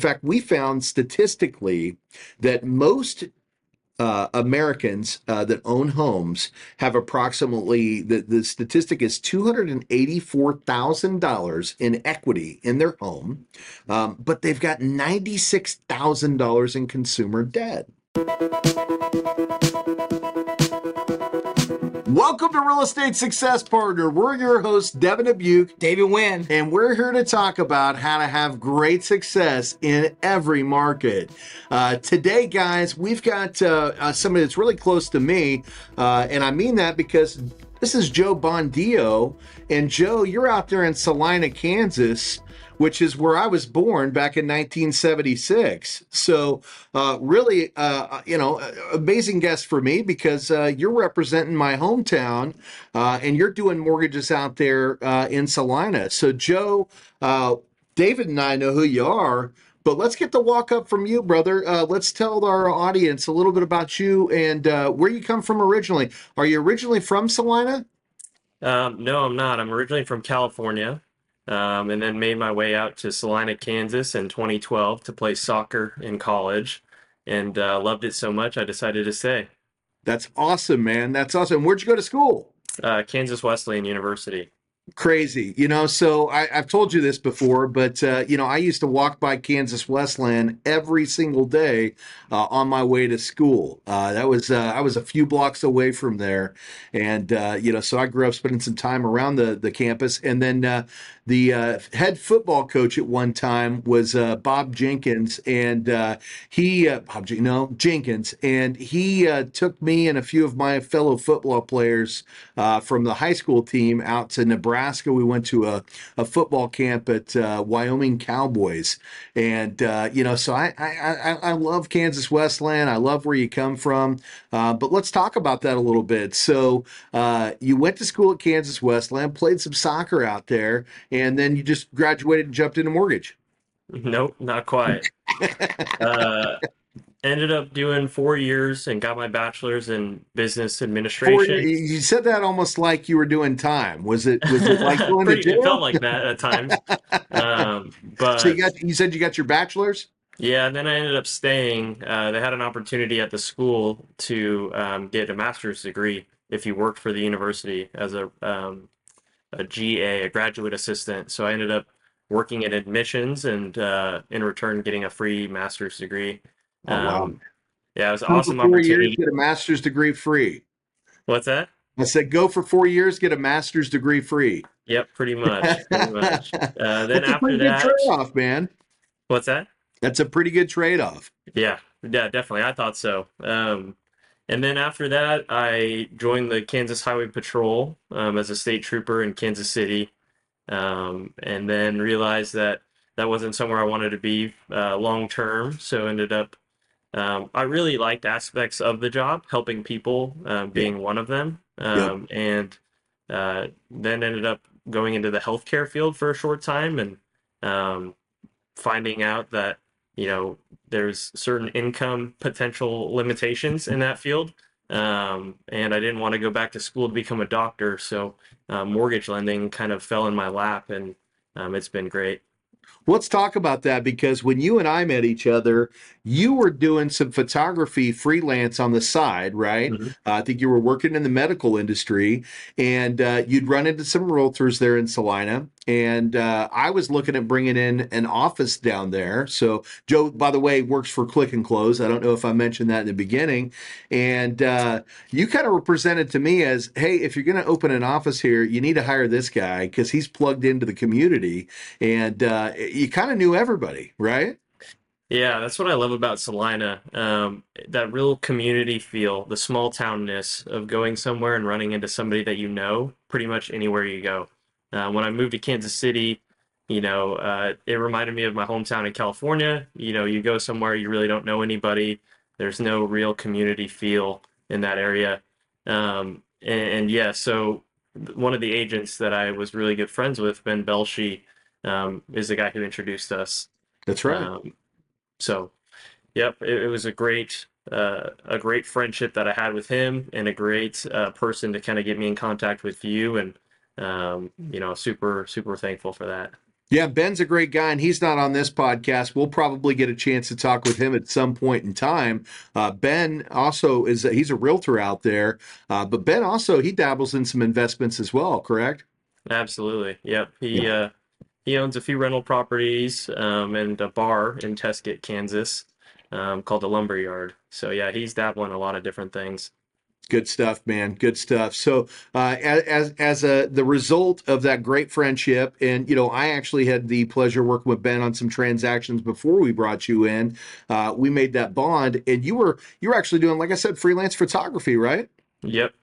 fact, we found statistically that most uh, Americans uh, that own homes have approximately the, the statistic is two hundred and eighty four thousand dollars in equity in their home, um, but they've got ninety six thousand dollars in consumer debt. Welcome to Real Estate Success Partner. We're your hosts, Devin Dubuc, David Nguyen, and we're here to talk about how to have great success in every market. Uh, today, guys, we've got uh, uh, somebody that's really close to me, uh, and I mean that because this is Joe Bandio. And Joe, you're out there in Salina, Kansas which is where I was born back in 1976. So, uh, really, uh, you know, amazing guest for me because uh, you're representing my hometown uh, and you're doing mortgages out there uh, in Salina. So, Joe, uh, David, and I know who you are. But let's get the walk up from you, brother. let's tell our audience a little bit about you and where you come from originally. Are you originally from Salina? Um, no, I'm not. I'm originally from California um, and then made my way out to Salina, Kansas in 2012 to play soccer in college and uh, loved it so much I decided to stay. That's awesome, man. That's awesome. Where'd you go to school? Uh, Kansas Wesleyan University crazy you know so I, have told you this before but uh, you know i used to walk by kansas wesleyan every single day uh, on my way to school. Uh, that was uh, i was a few blocks away from there. And uh, you know so i grew up spending some time around the, the campus. And then uh, the head football coach at one time was bob jenkins. And he bob no jenkins. And he took me and a few of my fellow football players from the high school team out to nebraska Nebraska. We went to a, a football camp at uh, Wyoming Cowboys, and uh, you know, so I, I I love Kansas Wesleyan. I love where you come from, uh, but let's talk about that a little bit. So uh, you went to school at Kansas Wesleyan, played some soccer out there, and then you just graduated and jumped into mortgage. Nope, not quite. Ended up doing four years and got my bachelor's in business administration. Four, you said that almost like you were doing time. Was it? Was it like going to jail? It felt like that at times. um, but so you got you said you got your bachelor's. Yeah, and then I ended up staying. Uh, they had an opportunity at the school to um, get a master's degree if you worked for the university as a um, a GA, a graduate assistant. So I ended up working in admissions and uh, in return getting a free master's degree. Oh, wow. Um, yeah, it was an awesome four opportunity. Years, get a master's degree free. What's that? I said, go for four years, get a master's degree free. Yep, pretty much. Pretty much. Uh, then after that, trade-off, man. What's that? That's a pretty good trade-off. Yeah, yeah, definitely. I thought so. Um, and then after that, I joined the Kansas Highway Patrol um, as a state trooper in Kansas City, um, and then realized that that wasn't somewhere I wanted to be uh, long term. So ended up um, I really liked aspects of the job, helping people uh, being one of them, um, yep. and uh, then ended up going into the healthcare field for a short time and um, finding out that you know there's certain income potential limitations in that field. Um, and I didn't want to go back to school to become a doctor, so uh, mortgage lending kind of fell in my lap, and um, it's been great. Let's talk about that because when you and I met each other, you were doing some photography freelance on the side, right? Mm-hmm. Uh, I think you were working in the medical industry and uh, you'd run into some realtors there in Salina. And uh, I was looking at bringing in an office down there. So, Joe, by the way, works for Click n' Close. I don't know if I mentioned that in the beginning. And uh, you kind of represented to me as hey, if you're going to open an office here, you need to hire this guy because he's plugged into the community. And uh, you kind of knew everybody, right? Yeah, that's what I love about Salina. Um, that real community feel, the small townness of going somewhere and running into somebody that you know pretty much anywhere you go. Uh, when I moved to Kansas City, you know, uh, it reminded me of my hometown in California. You know, you go somewhere, you really don't know anybody. There's no real community feel in that area. Um, and, and, yeah, so one of the agents that I was really good friends with, Ben Belshi, um, is the guy who introduced us. That's right. Um, so, yep, it, it was a great uh, a great friendship that I had with him, and a great uh, person to kind of get me in contact with you, and um, you know, super super thankful for that. Yeah, Ben's a great guy, and he's not on this podcast. We'll probably get a chance to talk with him at some point in time. Uh, ben also is a, he's a realtor out there, uh, but Ben also he dabbles in some investments as well. Correct? Absolutely. Yep. He Yeah. uh, he owns a few rental properties um, and a bar in Tescott, Kansas, um, called the Lumber Yard. So yeah, he's dabbling a lot of different things. Good stuff, man. Good stuff. So, uh, as as a the result of that great friendship, and you know, I actually had the pleasure working with Ben on some transactions before we brought you in. Uh, we made that bond, and you were you were actually doing, like I said, freelance photography, right? Yep.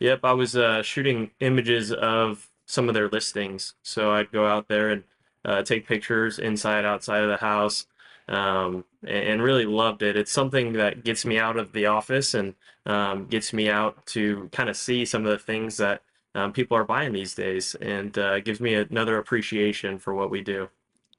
Yep. I was uh, shooting images of some of their listings. So I'd go out there and uh, take pictures inside, outside of the house, um, and, really loved it. It's something that gets me out of the office and um, gets me out to kind of see some of the things that um, people are buying these days and uh, gives me another appreciation for what we do.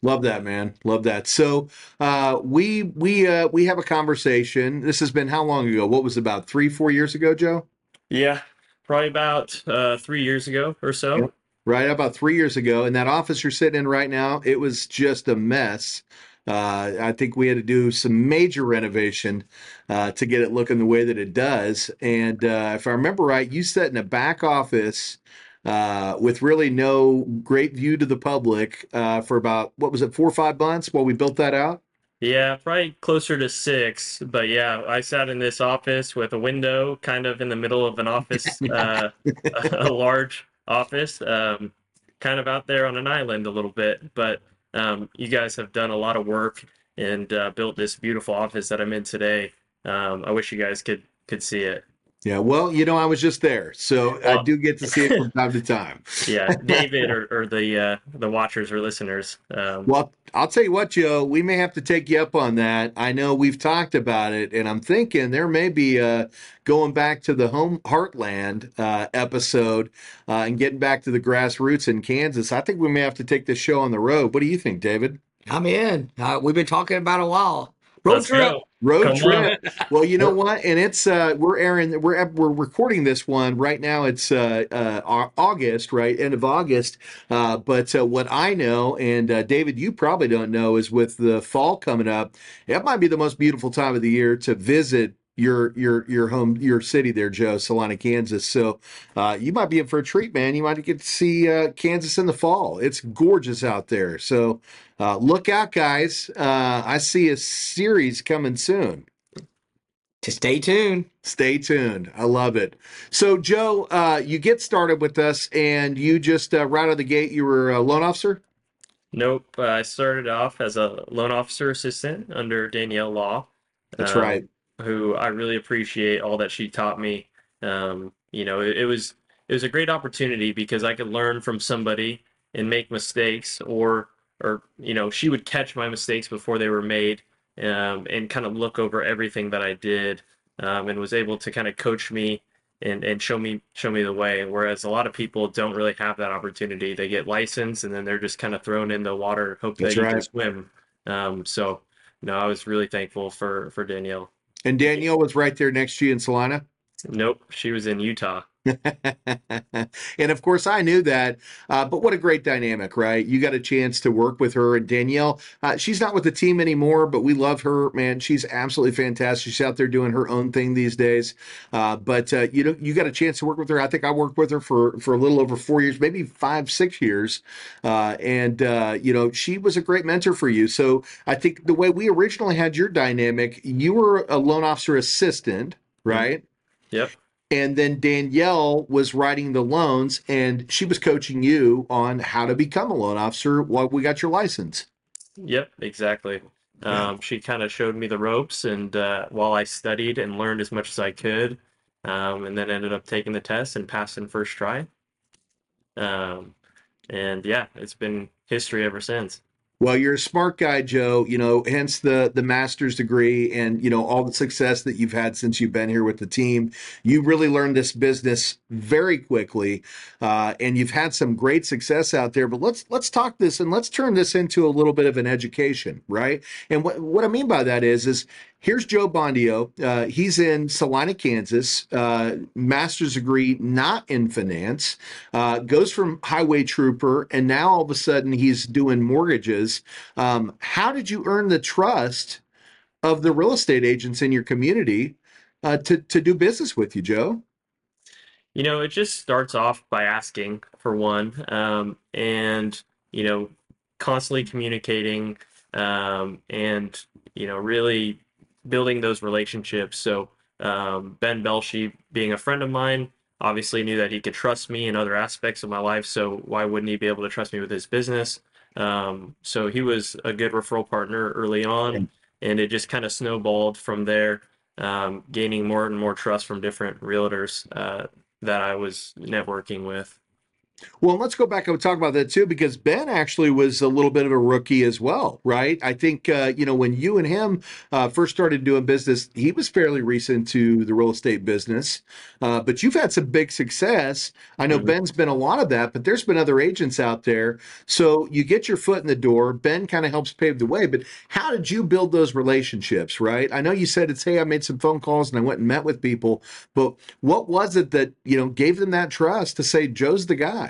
Love that, man. Love that. So, uh, we we uh, we have a conversation. This has been how long ago? What was it, about three, four years ago, Joe? Yeah, probably about uh, three years ago or so. Yep. Right, about three years ago. And that office you're sitting in right now, it was just a mess. Uh, I think we had to do some major renovation uh, to get it looking the way that it does. And uh, if I remember right, you sat in a back office uh, with really no great view to the public uh, for about what was it, four or five months while we built that out. Yeah, probably closer to six. But yeah, I sat in this office with a window kind of in the middle of an office, uh, a large office, um, kind of out there on an island a little bit. But um, you guys have done a lot of work and uh, built this beautiful office that I'm in today. Um, I wish you guys could could see it. Yeah, well, you know, I was just there, so I do get to see it from time to time. yeah, David or, or the uh, the watchers or listeners. Um, Well, I'll tell you what, Joe, we may have to take you up on that. I know we've talked about it, and I'm thinking there may be uh, going back to the home heartland uh, episode uh, and getting back to the grassroots in Kansas. I think we may have to take this show on the road. What do you think, David? I'm in. Uh, we've been talking about it a while. Road let's trip. go. Road Come on. trip. Well, you know what? And it's uh we're airing we're we're recording this one right now. It's uh, uh August, right? End of August. Uh but uh, what I know and uh, David you probably don't know is with the fall coming up, it might be the most beautiful time of the year to visit your your your home your city there Joe Salina Kansas so uh you might be in for a treat man you might get to see uh Kansas in the fall it's gorgeous out there so uh look out guys uh I see a series coming soon To stay tuned. Stay tuned. I love it. So, Joe, uh, you get started with us, and you just uh, right out of the gate, you were a loan officer. Nope. Uh, I started off as a loan officer assistant under Danielle Law. That's um, right. who I really appreciate all that she taught me. Um, you know, it, it was it was a great opportunity because I could learn from somebody and make mistakes, or or you know, she would catch my mistakes before they were made, um, and kind of look over everything that I did, um, and was able to kind of coach me and and show me show me the way. Whereas a lot of people don't really have that opportunity. They get licensed and then they're just kind of thrown in the water, hope That's they can swim. Um, so no, I was really thankful for for Danielle. And Danielle was right there next to you in Salina. Nope, she was in Utah. and of course, I knew that. Uh, but what a great dynamic, right? You got a chance to work with her. And Danielle, uh, she's not with the team anymore, but we love her, man. She's absolutely fantastic. She's out there doing her own thing these days. Uh, but uh, you know, you got a chance to work with her. I think I worked with her for for a little over four years, maybe five, six years. Uh, and uh, you know, she was a great mentor for you. So I think the way we originally had your dynamic, you were a loan officer assistant, right? Yep. And then Danielle was writing the loans and she was coaching you on how to become a loan officer while we got your license. Yep, exactly. Um, she kind of showed me the ropes, and uh, while I studied and learned as much as I could, um, and then ended up taking the test and passing first try. Um, and yeah, it's been history ever since. Well, you're a smart guy, Joe, you know, hence the the master's degree and you know all the success that you've had since you've been here with the team. You really learned this business very quickly. Uh, and you've had some great success out there, but let's let's talk this and let's turn this into a little bit of an education, right? And what what I mean by that is is here's Joe Bandio. Uh, he's in Salina, Kansas, uh, master's degree not in finance, uh, goes from highway trooper, and now all of a sudden he's doing mortgages. Um, how did you earn the trust of the real estate agents in your community uh, to to do business with you, Joe? You know, it just starts off by asking for one, um, and you know, constantly communicating, um, and you know, really building those relationships. So um, Ben Belshi, being a friend of mine, obviously knew that he could trust me in other aspects of my life. So why wouldn't he be able to trust me with his business? Um, so he was a good referral partner early on, and it just kind of snowballed from there, um, gaining more and more trust from different realtors uh, that I was networking with. Well, let's go back and talk about that too, because Ben actually was a little bit of a rookie as well, right? I think, uh, you know, when you and him uh, first started doing business, he was fairly recent to the real estate business, uh, but you've had some big success. I know Mhm. Ben's been a lot of that, but there's been other agents out there. So you get your foot in the door. Ben kind of helps pave the way, but how did you build those relationships, right? I know you said it's, hey, I made some phone calls and I went and met with people, but what was it that, you know, gave them that trust to say, Joe's the guy?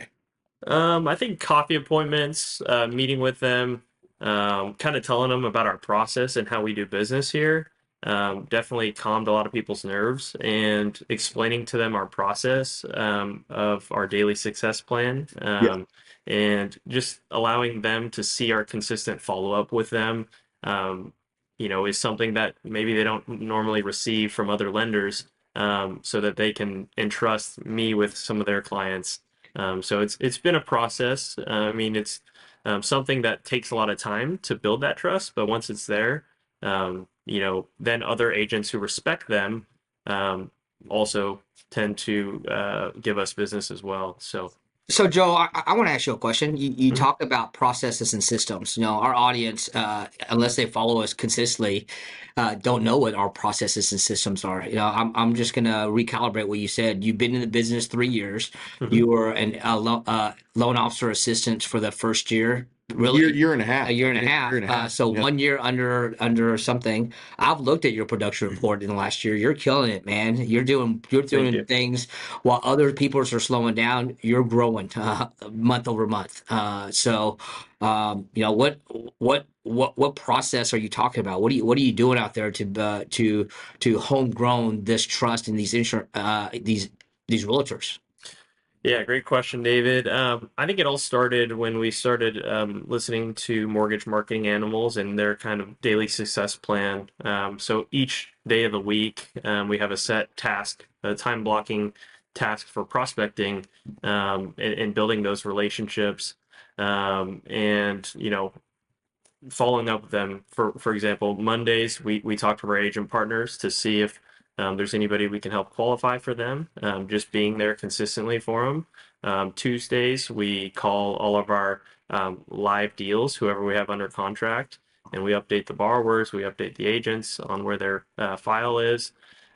Um, I think coffee appointments, uh, meeting with them, um, kind of telling them about our process and how we do business here, um, definitely calmed a lot of people's nerves and explaining to them our process um, of our daily success plan um, and just allowing them to see our consistent follow up with them. Um, you know, is something that maybe they don't normally receive from other lenders, um, so that they can entrust me with some of their clients. Um, so it's it's been a process. Uh, I mean, it's um, something that takes a lot of time to build that trust, but once it's there, um, you know, then other agents who respect them um, also tend to uh, give us business as well. So So, Joe, I, I want to ask you a question. You, you Mhm. talked about processes and systems. You know, our audience, uh, unless they follow us consistently, uh, don't know what our processes and systems are. You know, I'm, I'm just going to recalibrate what you said. You've been in the business three years. Mhm. You were an a lo- uh, loan officer assistant for the first year. Really, year, year and a half. a year and a half. Year and a Uh, half, so yeah. one year under under something. I've looked at your production report in the last year. You're killing it, man. You're doing you're doing you. things while other people are slowing down. You're growing uh, month over month. Uh, so, um, you know what what what what process are you talking about? What are you what are you doing out there to uh, to to homegrown this trust in these insurance uh, these these realtors? Yeah, great question, David. Um, I think it all started when we started um, listening to Mortgage Marketing Animals and their kind of daily success plan. Um, so each day of the week, um, we have a set task, a time blocking task for prospecting um, and, and building those relationships. Um, and, you know, following up with them. For for example, Mondays we we talk to our agent partners to see if um, there's anybody we can help qualify for them. Um, just being there consistently for them. Um, Tuesdays we call all of our um, live deals, whoever we have under contract, and we update the borrowers, we update the agents on where their uh, file is.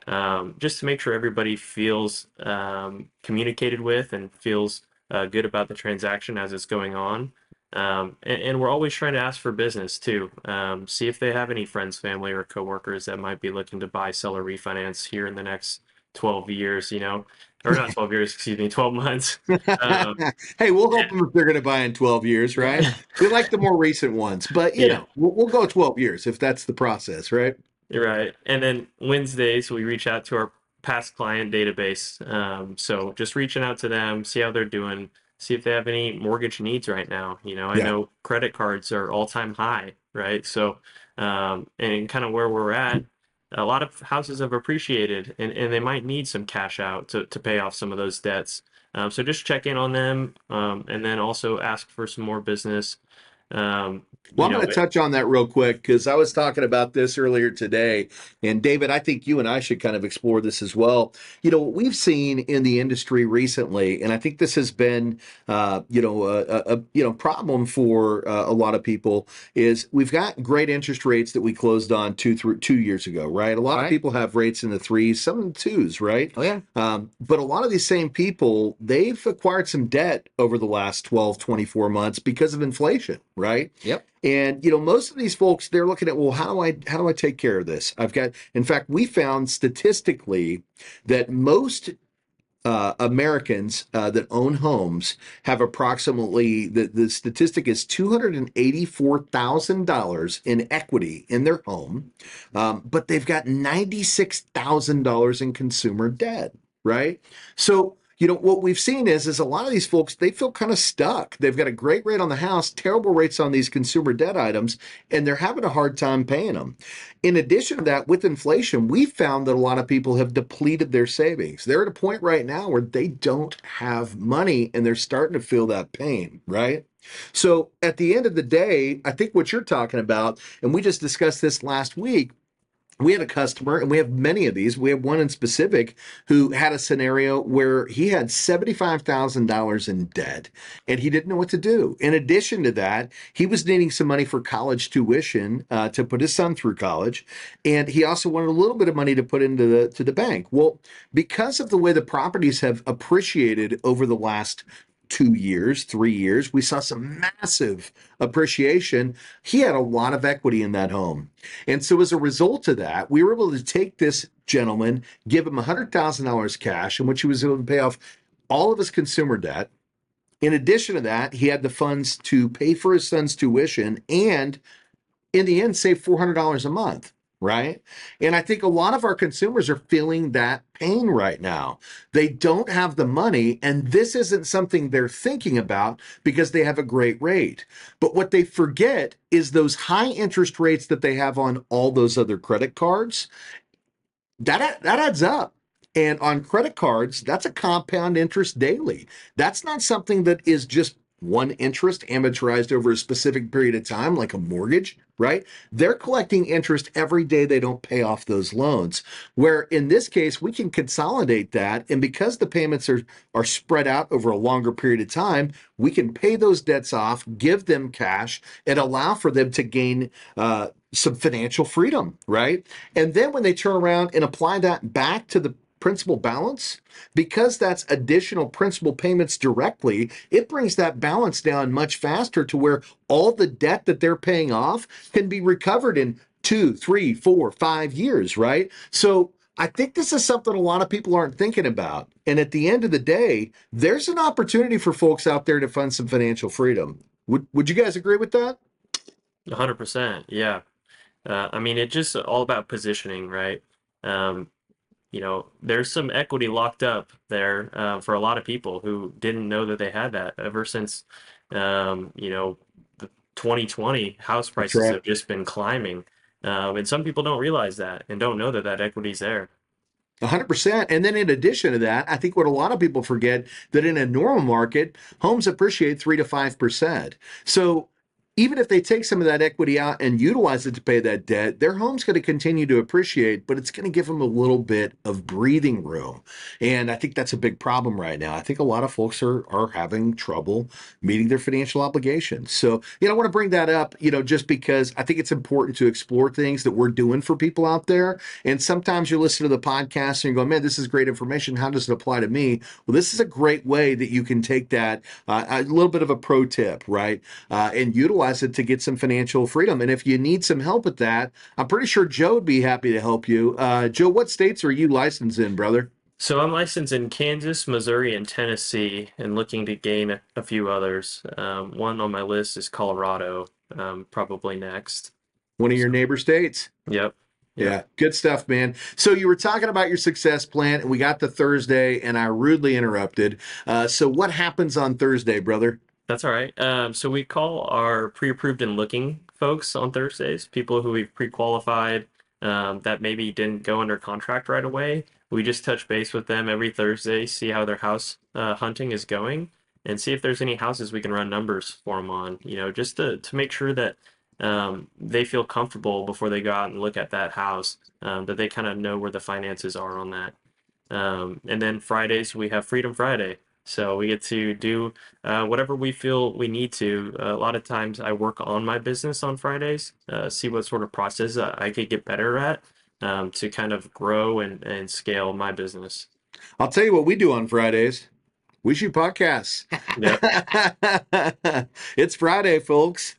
Um, just to make sure everybody feels um, communicated with and feels uh, good about the transaction as it's going on. Um, and, and we're always trying to ask for business too. Um, see if they have any friends, family, or coworkers that might be looking to buy, sell, or refinance here in the next 12 years, you know, or not 12 years, excuse me, 12 months. Um, hey, we'll help them if they're going to buy in 12 years, right? we like the more recent ones, but you Yeah. know, we'll, we'll go 12 years if that's the process, right? Right. And then Wednesdays, we reach out to our past client database. Um, so just reaching out to them, see how they're doing, see if they have any mortgage needs right now. You know, I Yeah. know credit cards are all time high, right? So, um, and kind of where we're at, a lot of houses have appreciated and, and they might need some cash out to, to pay off some of those debts. Um, so just check in on them um, and then also ask for some more business. Um, Well, I'm going to touch on that real quick because I was talking about this earlier today. And David, I think you and I should kind of explore this as well. You know, what we've seen in the industry recently, and I think this has been, uh, you know, a, a, a you know problem for uh, a lot of people is we've got great interest rates that we closed on two through two years ago, right? A lot of Right. people have rates in the threes, some in the twos, right? Oh yeah, Um, but a lot of these same people, they've acquired some debt over the last 12, 24 months because of inflation, right? Yep. And you know, most of these folks they're looking at, well, how do I how do I take care of this? I've got in fact, we found statistically that most uh, Americans uh, that own homes have approximately the, the statistic is two hundred and eighty four thousand dollars in equity in their home, um, but they've got ninety six thousand dollars in consumer debt. Right, so you know what we've seen is is a lot of these folks they feel kind of stuck. They've got a great rate on the house terrible rates on these consumer debt items and they're having a hard time paying them in addition to that with inflation we found that a lot of people have depleted their savings. They're at a point right now where they don't have money and they're starting to feel that pain right? So at the end of the day i think what you're talking about and we just discussed this last week we had a customer and we have many of these. We have one in specific who had a scenario where he had $75000 in debt and he didn't know what to do. In addition to that he was needing some money for college tuition uh, to put his son through college and he also wanted a little bit of money to put into the to the bank. Well because of the way the properties have appreciated over the last two years, three years, we saw some massive appreciation. He had a lot of equity in that home. And so as a result of that, we were able to take this gentleman, give him $100,000 cash, in which he was able to pay off all of his consumer debt. In addition to that, he had the funds to pay for his son's tuition and in the end save $400 a month right? And I think a lot of our consumers are feeling that pain right now. They don't have the money, and this isn't something they're thinking about because they have a great rate. But what they forget is those high interest rates that they have on all those other credit cards. That that adds up. And on credit cards, that's a compound interest daily. That's not something that is just one interest amortized over a specific period of time, like a mortgage, right? They're collecting interest every day they don't pay off those loans. Where in this case, we can consolidate that. And because the payments are, are spread out over a longer period of time, we can pay those debts off, give them cash, and allow for them to gain uh, some financial freedom, right? And then when they turn around and apply that back to the principal balance, because that's additional principal payments directly, it brings that balance down much faster to where all the debt that they're paying off can be recovered in two, three, four, five years, right? So I think this is something a lot of people aren't thinking about. And at the end of the day, there's an opportunity for folks out there to fund some financial freedom. Would would you guys agree with that? 100%. Yeah. Uh, I mean, it's just all about positioning, right? Um, you know, there's some equity locked up there uh, for a lot of people who didn't know that they had that ever since, um, you know, the 2020 house prices right. have just been climbing. Um, and some people don't realize that and don't know that that equity's there. 100%. And then in addition to that, I think what a lot of people forget that in a normal market, homes appreciate 3 to 5%. So even if they take some of that equity out and utilize it to pay that debt, their home's going to continue to appreciate, but it's going to give them a little bit of breathing room. And I think that's a big problem right now. I think a lot of folks are are having trouble meeting their financial obligations. So, you know, I want to bring that up, you know, just because I think it's important to explore things that we're doing for people out there. And sometimes you listen to the podcast and you go, man, this is great information. How does it apply to me? Well, this is a great way that you can take that, uh, a little bit of a pro tip, right? Uh, and utilize it to get some financial freedom. And if you need some help with that, I'm pretty sure Joe would be happy to help you. Uh, Joe, what states are you licensed in, brother? So I'm licensed in Kansas, Missouri, and Tennessee, and looking to gain a, a few others. Um, one on my list is Colorado, um, probably next. One of your neighbor states. Yep. Yeah, good stuff, man. So you were talking about your success plan, and we got to Thursday, and I rudely interrupted. Uh, so what happens on Thursday, brother? That's all right. Um, so we call our pre-approved and looking folks on Thursdays, people who we've pre-qualified um, that maybe didn't go under contract right away. We just touch base with them every Thursday, see how their house uh, hunting is going, and see if there's any houses we can run numbers for them on. You know, just to to make sure that um, they feel comfortable before they go out and look at that house, um, that they kind of know where the finances are on that. Um, and then Fridays we have Freedom Friday. So we get to do uh, whatever we feel we need to. Uh, a lot of times I work on my business on Fridays, uh, see what sort of process I could get better at um, to kind of grow and, and scale my business. I'll tell you what we do on Fridays. We shoot podcasts. Yep. it's Friday, folks.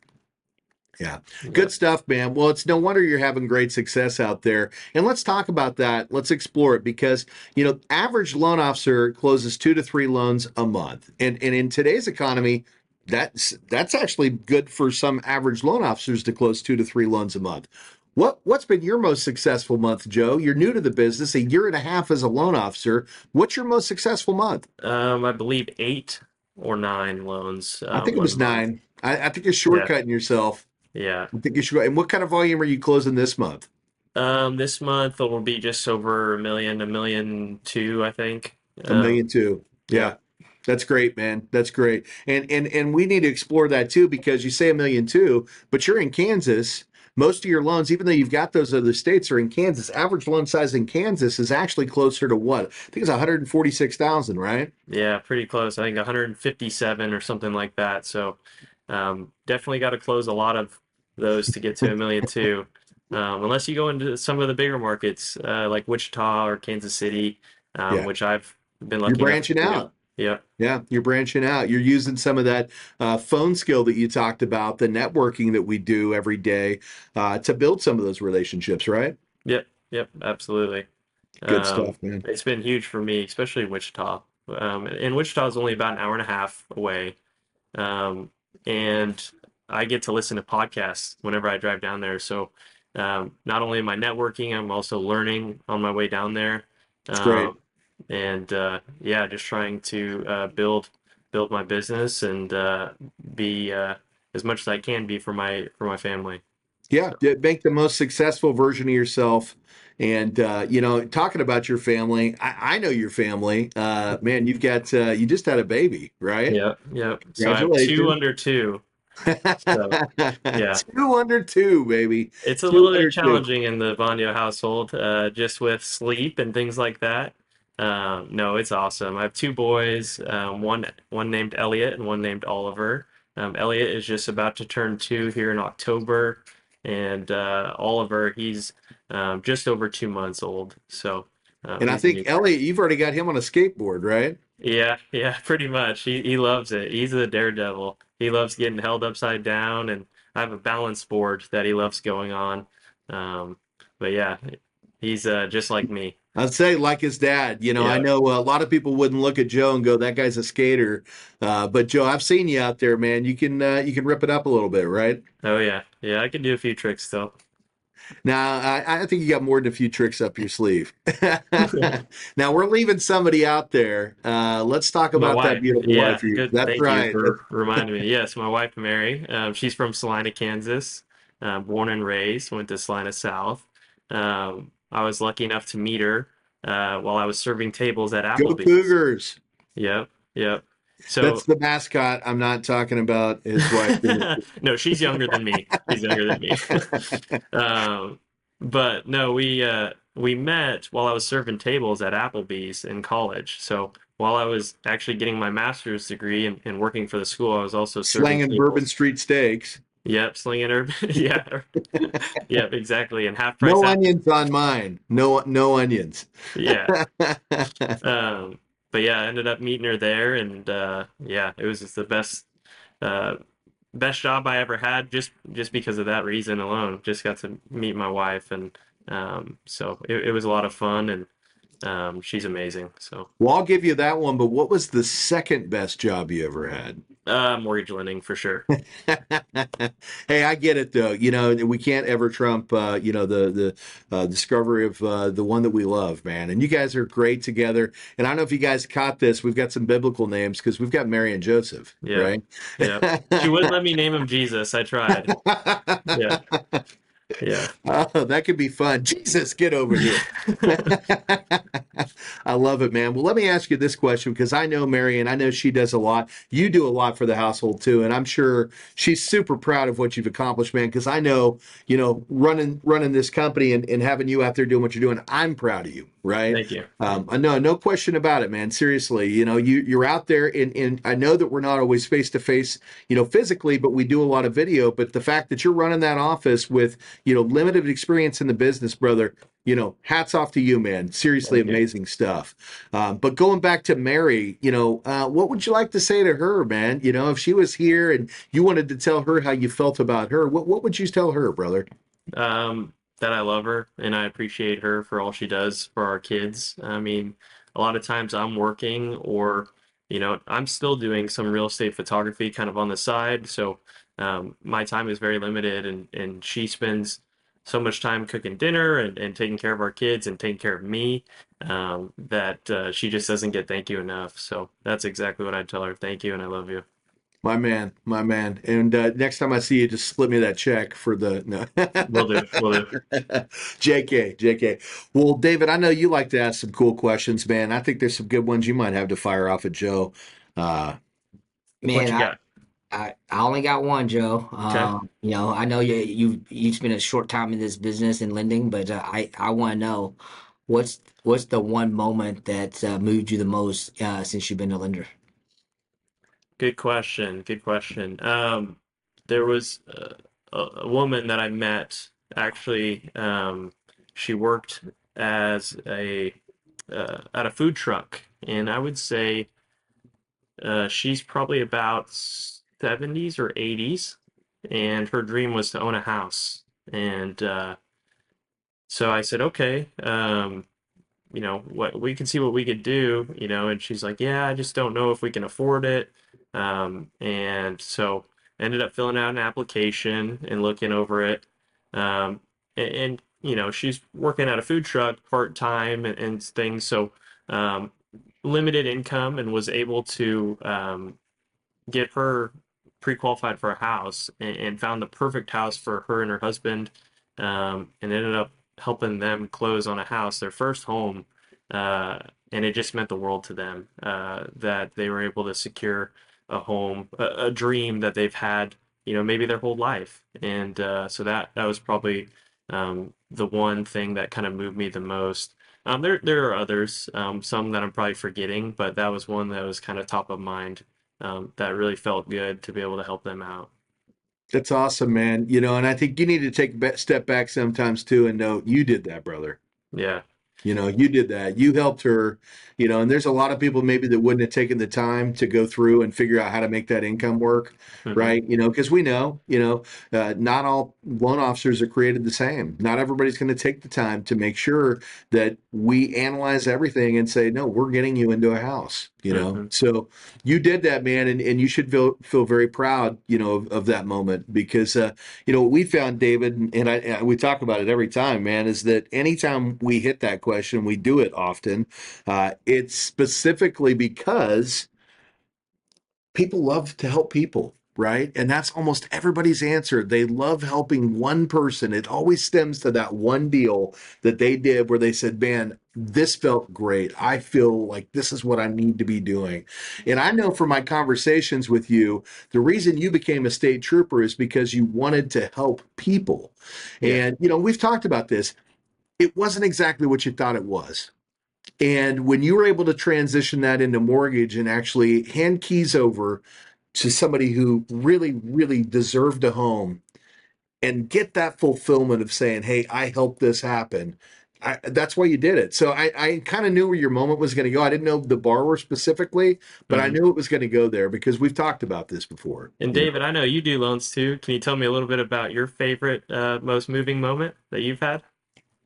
Yeah. Good stuff, man. Well, it's no wonder you're having great success out there. And let's talk about that. Let's explore it because, you know, average loan officer closes two to three loans a month. And and in today's economy, that's that's actually good for some average loan officers to close two to three loans a month. What what's been your most successful month, Joe? You're new to the business, a year and a half as a loan officer. What's your most successful month? Um, I believe eight or nine loans. I um, think it was month. nine. I, I think you're shortcutting yourself. Yeah. I think you should. go. And what kind of volume are you closing this month? Um, this month it will be just over a million, a million two, I think. A Um, million two. Yeah. That's great, man. That's great. And and and we need to explore that too because you say a million two, but you're in Kansas. Most of your loans, even though you've got those other states, are in Kansas. Average loan size in Kansas is actually closer to what? I think it's 146,000, right? Yeah, pretty close. I think 157 or something like that. So um, definitely got to close a lot of those to get to a million two. Um, unless you go into some of the bigger markets uh, like Wichita or Kansas City, um, Yeah. which I've been You're lucky branching to do. out. Yeah, Yeah, you're branching out. You're using some of that uh, phone skill that you talked about, the networking that we do every day, uh, to build some of those relationships, right? yep, yep, absolutely. Good Um, stuff, man. It's been huge for me, especially Wichita. Um, and Wichita is only about an hour and a half away. Um, and I get to listen to podcasts whenever I drive down there. So um, not only am I networking, I'm also learning on my way down there. That's great. Um, and uh, yeah, just trying to uh, build build my business and uh, be uh, as much as I can be for my for my family. Yeah, d- make the most successful version of yourself. And uh, you know, talking about your family, I, I know your family. Uh, man, you've got uh, you just had a baby, right? Yep, yep. So I have Congratulations. two under two. yeah. two under two, baby. It's a Two little under bit two. challenging in the Bandio household, uh, just with sleep and things like that. Um, no, it's awesome. I have two boys, um, one one named Elliot and one named Oliver. Um, Elliot is just about to turn two here in October, and uh, Oliver, he's um, just over two months old. So, um, And I he's a think Elliot, you've already got him on a skateboard, right? yeah, yeah, pretty much. He he loves it. He's a daredevil. He loves getting held upside down, and I have a balance board that he loves going on. Um, but yeah, he's uh, just like me. I'd say like his dad. You know, I Yeah. know a lot of people wouldn't look at Joe and go, "That guy's a skater," uh, but Joe, I've seen you out there, man. You can uh, you can rip it up a little bit, right? Oh yeah, yeah, I can do a few tricks still. Now, I, I think you got more than a few tricks up your sleeve. now we're leaving somebody out there. Uh, let's talk about that beautiful yeah, wife. good. That's Thank right. you for reminding me. Yes, my wife Mary. Um, she's from Salina, Kansas. Uh, born and raised. Went to Salina South. Um, I was lucky enough to meet her uh, while I was serving tables at Applebee's. Go Cougars. Yep, yep. So That's the mascot. I'm not talking about his wife. no, she's younger than me. She's younger than me. um, but no, we uh, we met while I was serving tables at Applebee's in college. So while I was actually getting my master's degree and, and working for the school, I was also tables. Bourbon Street steaks. Yep, slinging her. yeah, yep, exactly. And half price. No onions on mine. No no onions. yeah. um, but yeah, I ended up meeting her there, and uh, yeah, it was just the best, uh, best job I ever had, just just because of that reason alone. Just got to meet my wife, and um, so it, it was a lot of fun, and um, she's amazing. So well, I'll give you that one. But what was the second best job you ever had? Uh, mortgage lending for sure. hey, I get it though. You know, we can't ever trump uh, you know the the uh, discovery of uh, the one that we love, man. And you guys are great together. And I don't know if you guys caught this. We've got some biblical names because we've got Mary and Joseph, Yeah. right? Yeah, she wouldn't let me name him Jesus. I tried. Yeah, yeah. Oh, that could be fun. Jesus, get over here. I love it, man. Well, let me ask you this question because I know Mary and I know she does a lot. You do a lot for the household too, and I'm sure she's super proud of what you've accomplished, man. Because I know, you know, running running this company and, and having you out there doing what you're doing, I'm proud of you, right? Thank you. Um, I know, no question about it, man. Seriously, you know, you you're out there, and and I know that we're not always face to face, you know, physically, but we do a lot of video. But the fact that you're running that office with, you know, limited experience in the business, brother, you know, hats off to you, man. Seriously, Thank you. amazing stuff. Um, but going back to Mary, you know, uh, what would you like to say to her, man? You know, if she was here and you wanted to tell her how you felt about her, what what would you tell her, brother? um, that I love her and I appreciate her for all she does for our kids. I mean, a lot of times I'm working or, you know, I'm still doing some real estate photography kind of on the side. So um, my time is very limited and, and she spends so much time cooking dinner and, and taking care of our kids and taking care of me um, that uh, she just doesn't get thank you enough. So that's exactly what I'd tell her. Thank you and I love you. My man, my man. And uh, next time I see you, just slip me that check for the no. Will do. Will do. JK, JK. Well, David, I know you like to ask some cool questions, man. I think there's some good ones you might have to fire off at Joe. Uh, what Man, you I, got? I, I only got one, Joe. Um, you know, I know you you you spent a short time in this business and lending, but uh, I I want to know what's what's the one moment that uh, moved you the most uh, since you've been a lender. Good question. Good question. Um, there was a, a a woman that I met actually. Um, she worked as a uh, at a food truck, and I would say uh, she's probably about 70s or 80s, and her dream was to own a house. And uh, so I said, okay, um, you know, what we can see what we could do, you know, and she's like, yeah, I just don't know if we can afford it. Um, and so ended up filling out an application and looking over it. Um, and, and you know, she's working at a food truck part time and, and things, so um, limited income, and was able to um, get her pre-qualified for a house and, and found the perfect house for her and her husband, um, and ended up helping them close on a house, their first home, uh, and it just meant the world to them uh, that they were able to secure a home, a, a dream that they've had, you know, maybe their whole life. And uh, so that that was probably um, the one thing that kind of moved me the most. Um, there there are others, um, some that I'm probably forgetting, but that was one that was kind of top of mind. Um, that really felt good to be able to help them out. That's awesome, man. You know, and I think you need to take a step back sometimes too and know you did that, brother. Yeah, You know, you did that. You helped her, you know, and there's a lot of people maybe that wouldn't have taken the time to go through and figure out how to make that income work, Mhm. right? You know, because we know, you know, uh, not all loan officers are created the same. Not everybody's going to take the time to make sure that we analyze everything and say, no, we're getting you into a house, you know? Mhm. So you did that, man, and, and you should feel feel very proud, you know, of, of that moment because, uh, you know, what we found, David, and I, and we talk about it every time, man, is that anytime we hit that question, we do it often. Uh, it's specifically because people love to help people, right? And that's almost everybody's answer. They love helping one person. It always stems to that one deal that they did where they said, man, this felt great. I feel like this is what I need to be doing. And I know from my conversations with you, the reason you became a state trooper is because you wanted to help people. Yeah. And, you know, we've talked about this. It wasn't exactly what you thought it was. And when you were able to transition that into mortgage and actually hand keys over to somebody who really, really deserved a home and get that fulfillment of saying, Hey, I helped this happen. I, that's why you did it. So I, I kind of knew where your moment was going to go. I didn't know the borrower specifically, but I Mhm. knew it was going to go there because we've talked about this before. And You know? David, I know you do loans too. Can you tell me a little bit about your favorite, uh, most moving moment that you've had?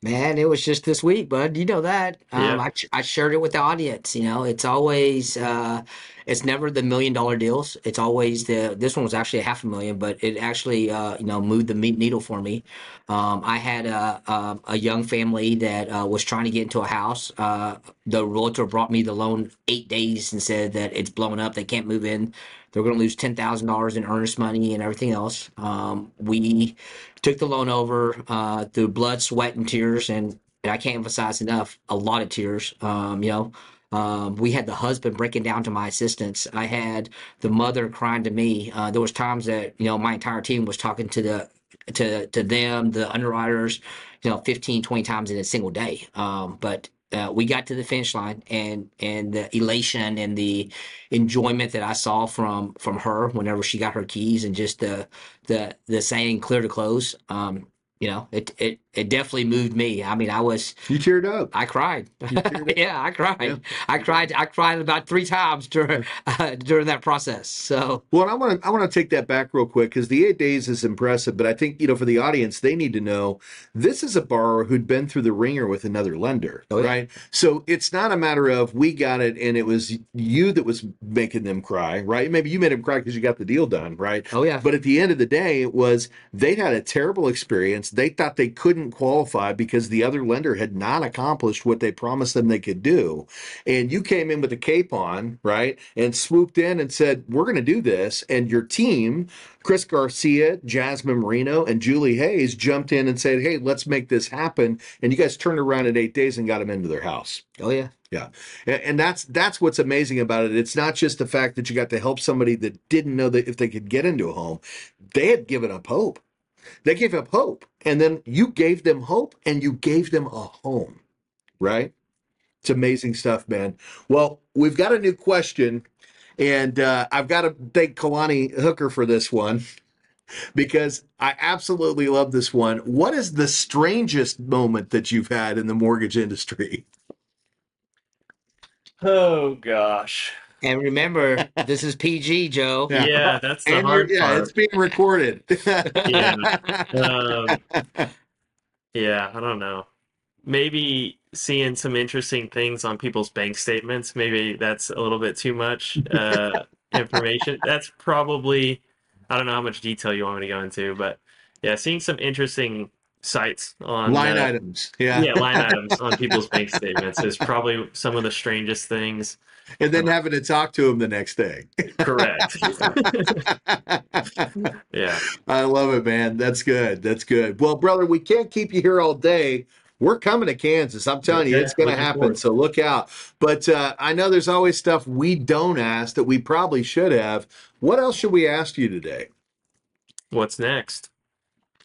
Man, it was just this week, bud. You know that. Um. I, I shared it with the audience. You know, it's always, uh, it's never the million dollar deals. It's always the, this one was actually a half a million, but it actually, uh, you know, moved the meat needle for me. Um, I had a, a, a young family that uh, was trying to get into a house. Uh, the realtor brought me the loan eight days and said that it's blown up. They can't move in. They're going to lose ten thousand dollars in earnest money and everything else. Um, we took the loan over uh, through blood, sweat, and tears, and, and I can't emphasize enough, a lot of tears. Um, you know, um, we had the husband breaking down to my assistants. I had the mother crying to me. Uh, there was times that you know my entire team was talking to the to to them, the underwriters, you know, 15, 20 times in a single day. Um, but uh, we got to the finish line, and and the elation and the enjoyment that I saw from from her whenever she got her keys, and just the the the saying "clear to close." Um, you know, it it it definitely moved me. I mean, I was You teared up. I cried. up? yeah, I cried. Yeah. I cried. I cried about three times during uh, during that process. So Well, and I want to I want to take that back real quick because the eight days is impressive, but I think you know for the audience they need to know this is a borrower who'd been through the ringer with another lender, Oh, yeah. right? So it's not a matter of we got it and it was you that was making them cry, right? Maybe you made them cry because you got the deal done, right? oh yeah, But at the end of the day, it was they'd had a terrible experience. They thought they couldn't qualify because the other lender had not accomplished what they promised them they could do. And you came in with a cape on, right? And swooped in and said, We're going to do this. And your team, Chris Garcia, Jasmine Marino, and Julie Hayes, jumped in and said, Hey, let's make this happen. And you guys turned around in eight days and got them into their house. oh yeah. Yeah. and that's that's what's amazing about it. It's not just the fact that you got to help somebody that didn't know that if they could get into a home, they had given up hope. They gave up hope, and then you gave them hope, and you gave them a home. Right? It's amazing stuff, man. Well, we've got a new question, and uh, I've got to thank Kalani Hooker for this one because I absolutely love this one. What is the strangest moment that you've had in the mortgage industry? Oh gosh. And remember, this is PG, Joe. Yeah. Yeah, that's the And you're- hard yeah, part. it's being recorded. Um, yeah, I don't know. Maybe seeing some interesting things on people's bank statements. Maybe that's a little bit too much uh, information. That's probably, I don't know how much detail you want me to go into, but yeah, seeing some interesting sites on Line uh, items. Yeah. yeah, line items on people's bank statements is probably some of the strangest things. And then having to talk to him the next day. Correct. yeah. I love it, man. That's good. That's good. Well, brother, we can't keep you here all day. We're coming to Kansas. I'm telling you, Okay, it's going to happen. forward. So look out. But uh, I know there's always stuff we don't ask that we probably should have. What else should we ask you today? What's next?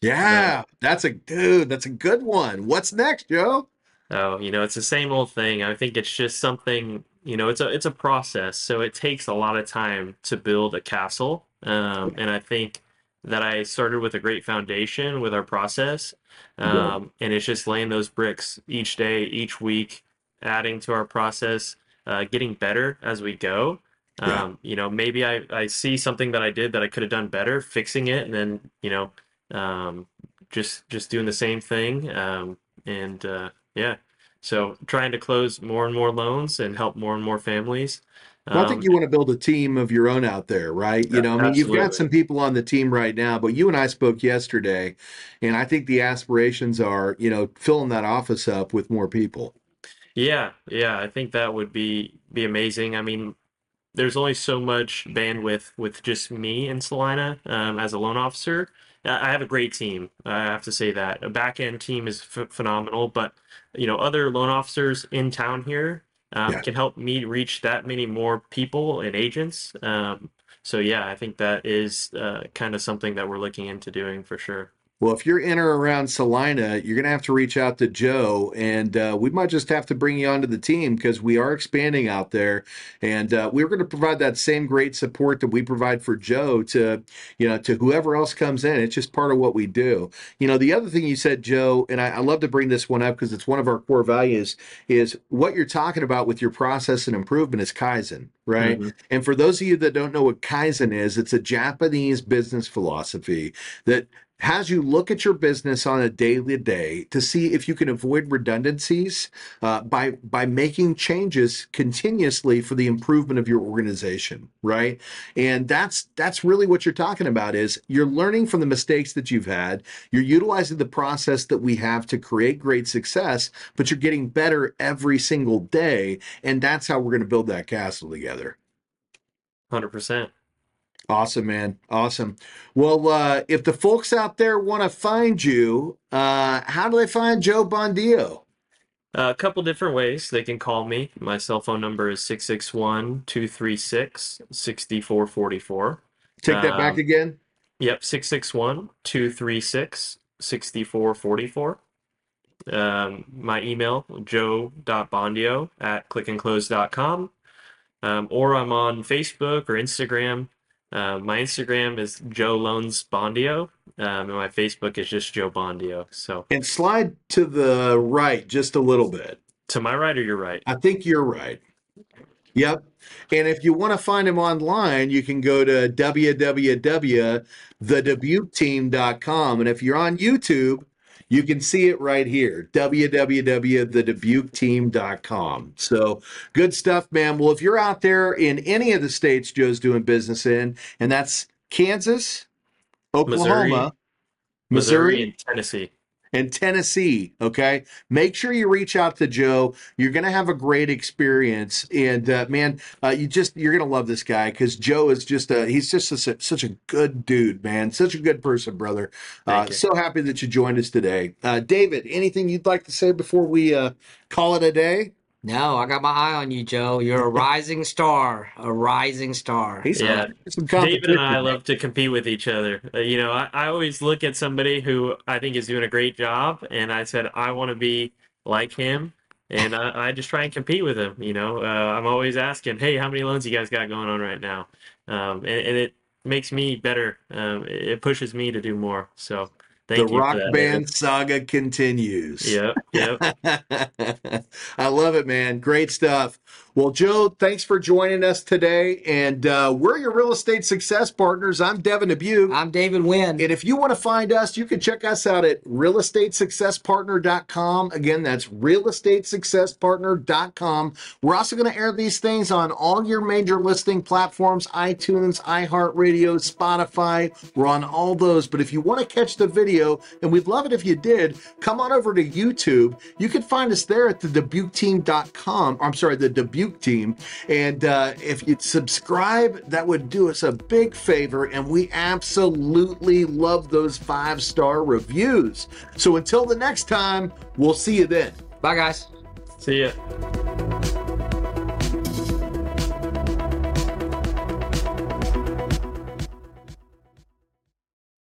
Yeah, that's a dude. That's a good one. What's next, Joe? Oh, you know, it's the same old thing. I think it's just something, you know, it's a it's a process. So it takes a lot of time to build a castle. Um, and I think that I started with a great foundation with our process. Um, and it's just laying those bricks each day, each week, adding to our process, uh, getting better as we go. Um, you know, maybe I, I see something that I did that I could have done better, fixing it, and then, you know, um, just just doing the same thing. Um, and uh, yeah, so trying to close more and more loans and help more and more families. Well, I think Um, you want to build a team of your own out there, right? You know, I mean, you've got some people on the team right now, but you and I spoke yesterday, and I think the aspirations are, you know, filling that office up with more people. Yeah, yeah, I think that would be be amazing. I mean, there's only so much bandwidth with just me in Salina um, as a loan officer. I have a great team. I have to say that. A back end team is ph phenomenal, but you know, other loan officers in town here um, Yeah. can help me reach that many more people and agents. Um, so yeah, I think that is uh, kind of something that we're looking into doing for sure. Well, if you're in or around Salina, you're going to have to reach out to Joe, and uh, we might just have to bring you onto the team because we are expanding out there, and uh, we're going to provide that same great support that we provide for Joe to, you know, to whoever else comes in. It's just part of what we do. You know, the other thing you said, Joe, and I, I love to bring this one up because it's one of our core values, is what you're talking about with your process and improvement is Kaizen, right? Mhm. And for those of you that don't know what Kaizen is, it's a Japanese business philosophy that has you look at your business on a daily day to see if you can avoid redundancies uh, by by making changes continuously for the improvement of your organization right and that's that's really what you're talking about is you're learning from the mistakes that you've had you're utilizing the process that we have to create great success but you're getting better every single day and that's how we're going to build that castle together 100%. Awesome, man. Awesome. Well, uh, if the folks out there want to find you, uh, how do they find Joe Bandio? a couple different ways they can call me. My cell phone number is 661 236 6444. Take that back Um, again. Yep, 661 236 6444. Um, my email, joe.bandio at clickandclose.com. Um, or I'm on Facebook or Instagram. Uh, my Instagram is Joe Loans Bandio, um, and my Facebook is just Joe Bandio. So And slide to the right just a little bit. to my right or your right? I think you're right. Yep. And if you want to find him online, you can go to www.thedubucteam.com. And if you're on YouTube, you can see it right here www.thedubucteam.com. So good stuff, man. Well, if you're out there in any of the states Joe's doing business in, and that's Kansas, Oklahoma, Missouri, and Tennessee. And Tennessee. Okay. Make sure you reach out to Joe. You're going to have a great experience. And uh, man, uh, you just, you're going to love this guy because Joe is just a, he's just a, such a good dude, man. Such a good person, brother. Uh, so happy that you joined us today. Uh, David, anything you'd like to say before we uh, call it a day? No, I got my eye on you, Joe. You're a rising star, a rising star. He's Yeah. some David and I love to compete with each other. Uh, you know, I, I always look at somebody who I think is doing a great job, and I said, I want to be like him. And I, I just try and compete with him. You know, uh, I'm always asking, hey, how many loans you guys got going on right now? Um, and, and it makes me better. Um, it it pushes me to do more. So thank the rock that. band saga continues. Yep, yep. I love it, man. Great stuff. Well, Joe, thanks for joining us today. And uh, we're your real estate success partners. I'm Devin Dubuc. I'm David Nguyen. And if you want to find us, you can check us out at realestatesuccesspartner.com. Again, that's realestatesuccesspartner.com. We're also going to air these things on all your major listing platforms iTunes, iHeartRadio, Spotify. We're on all those. But if you want to catch the video, and we'd love it if you did, come on over to YouTube. You can find us there at the dubucteam.com. I'm sorry, the Dubuc team. And uh, if you'd subscribe, that would do us a big favor. And we absolutely love those five star reviews. So until the next time, we'll see you then. Bye, guys. See ya.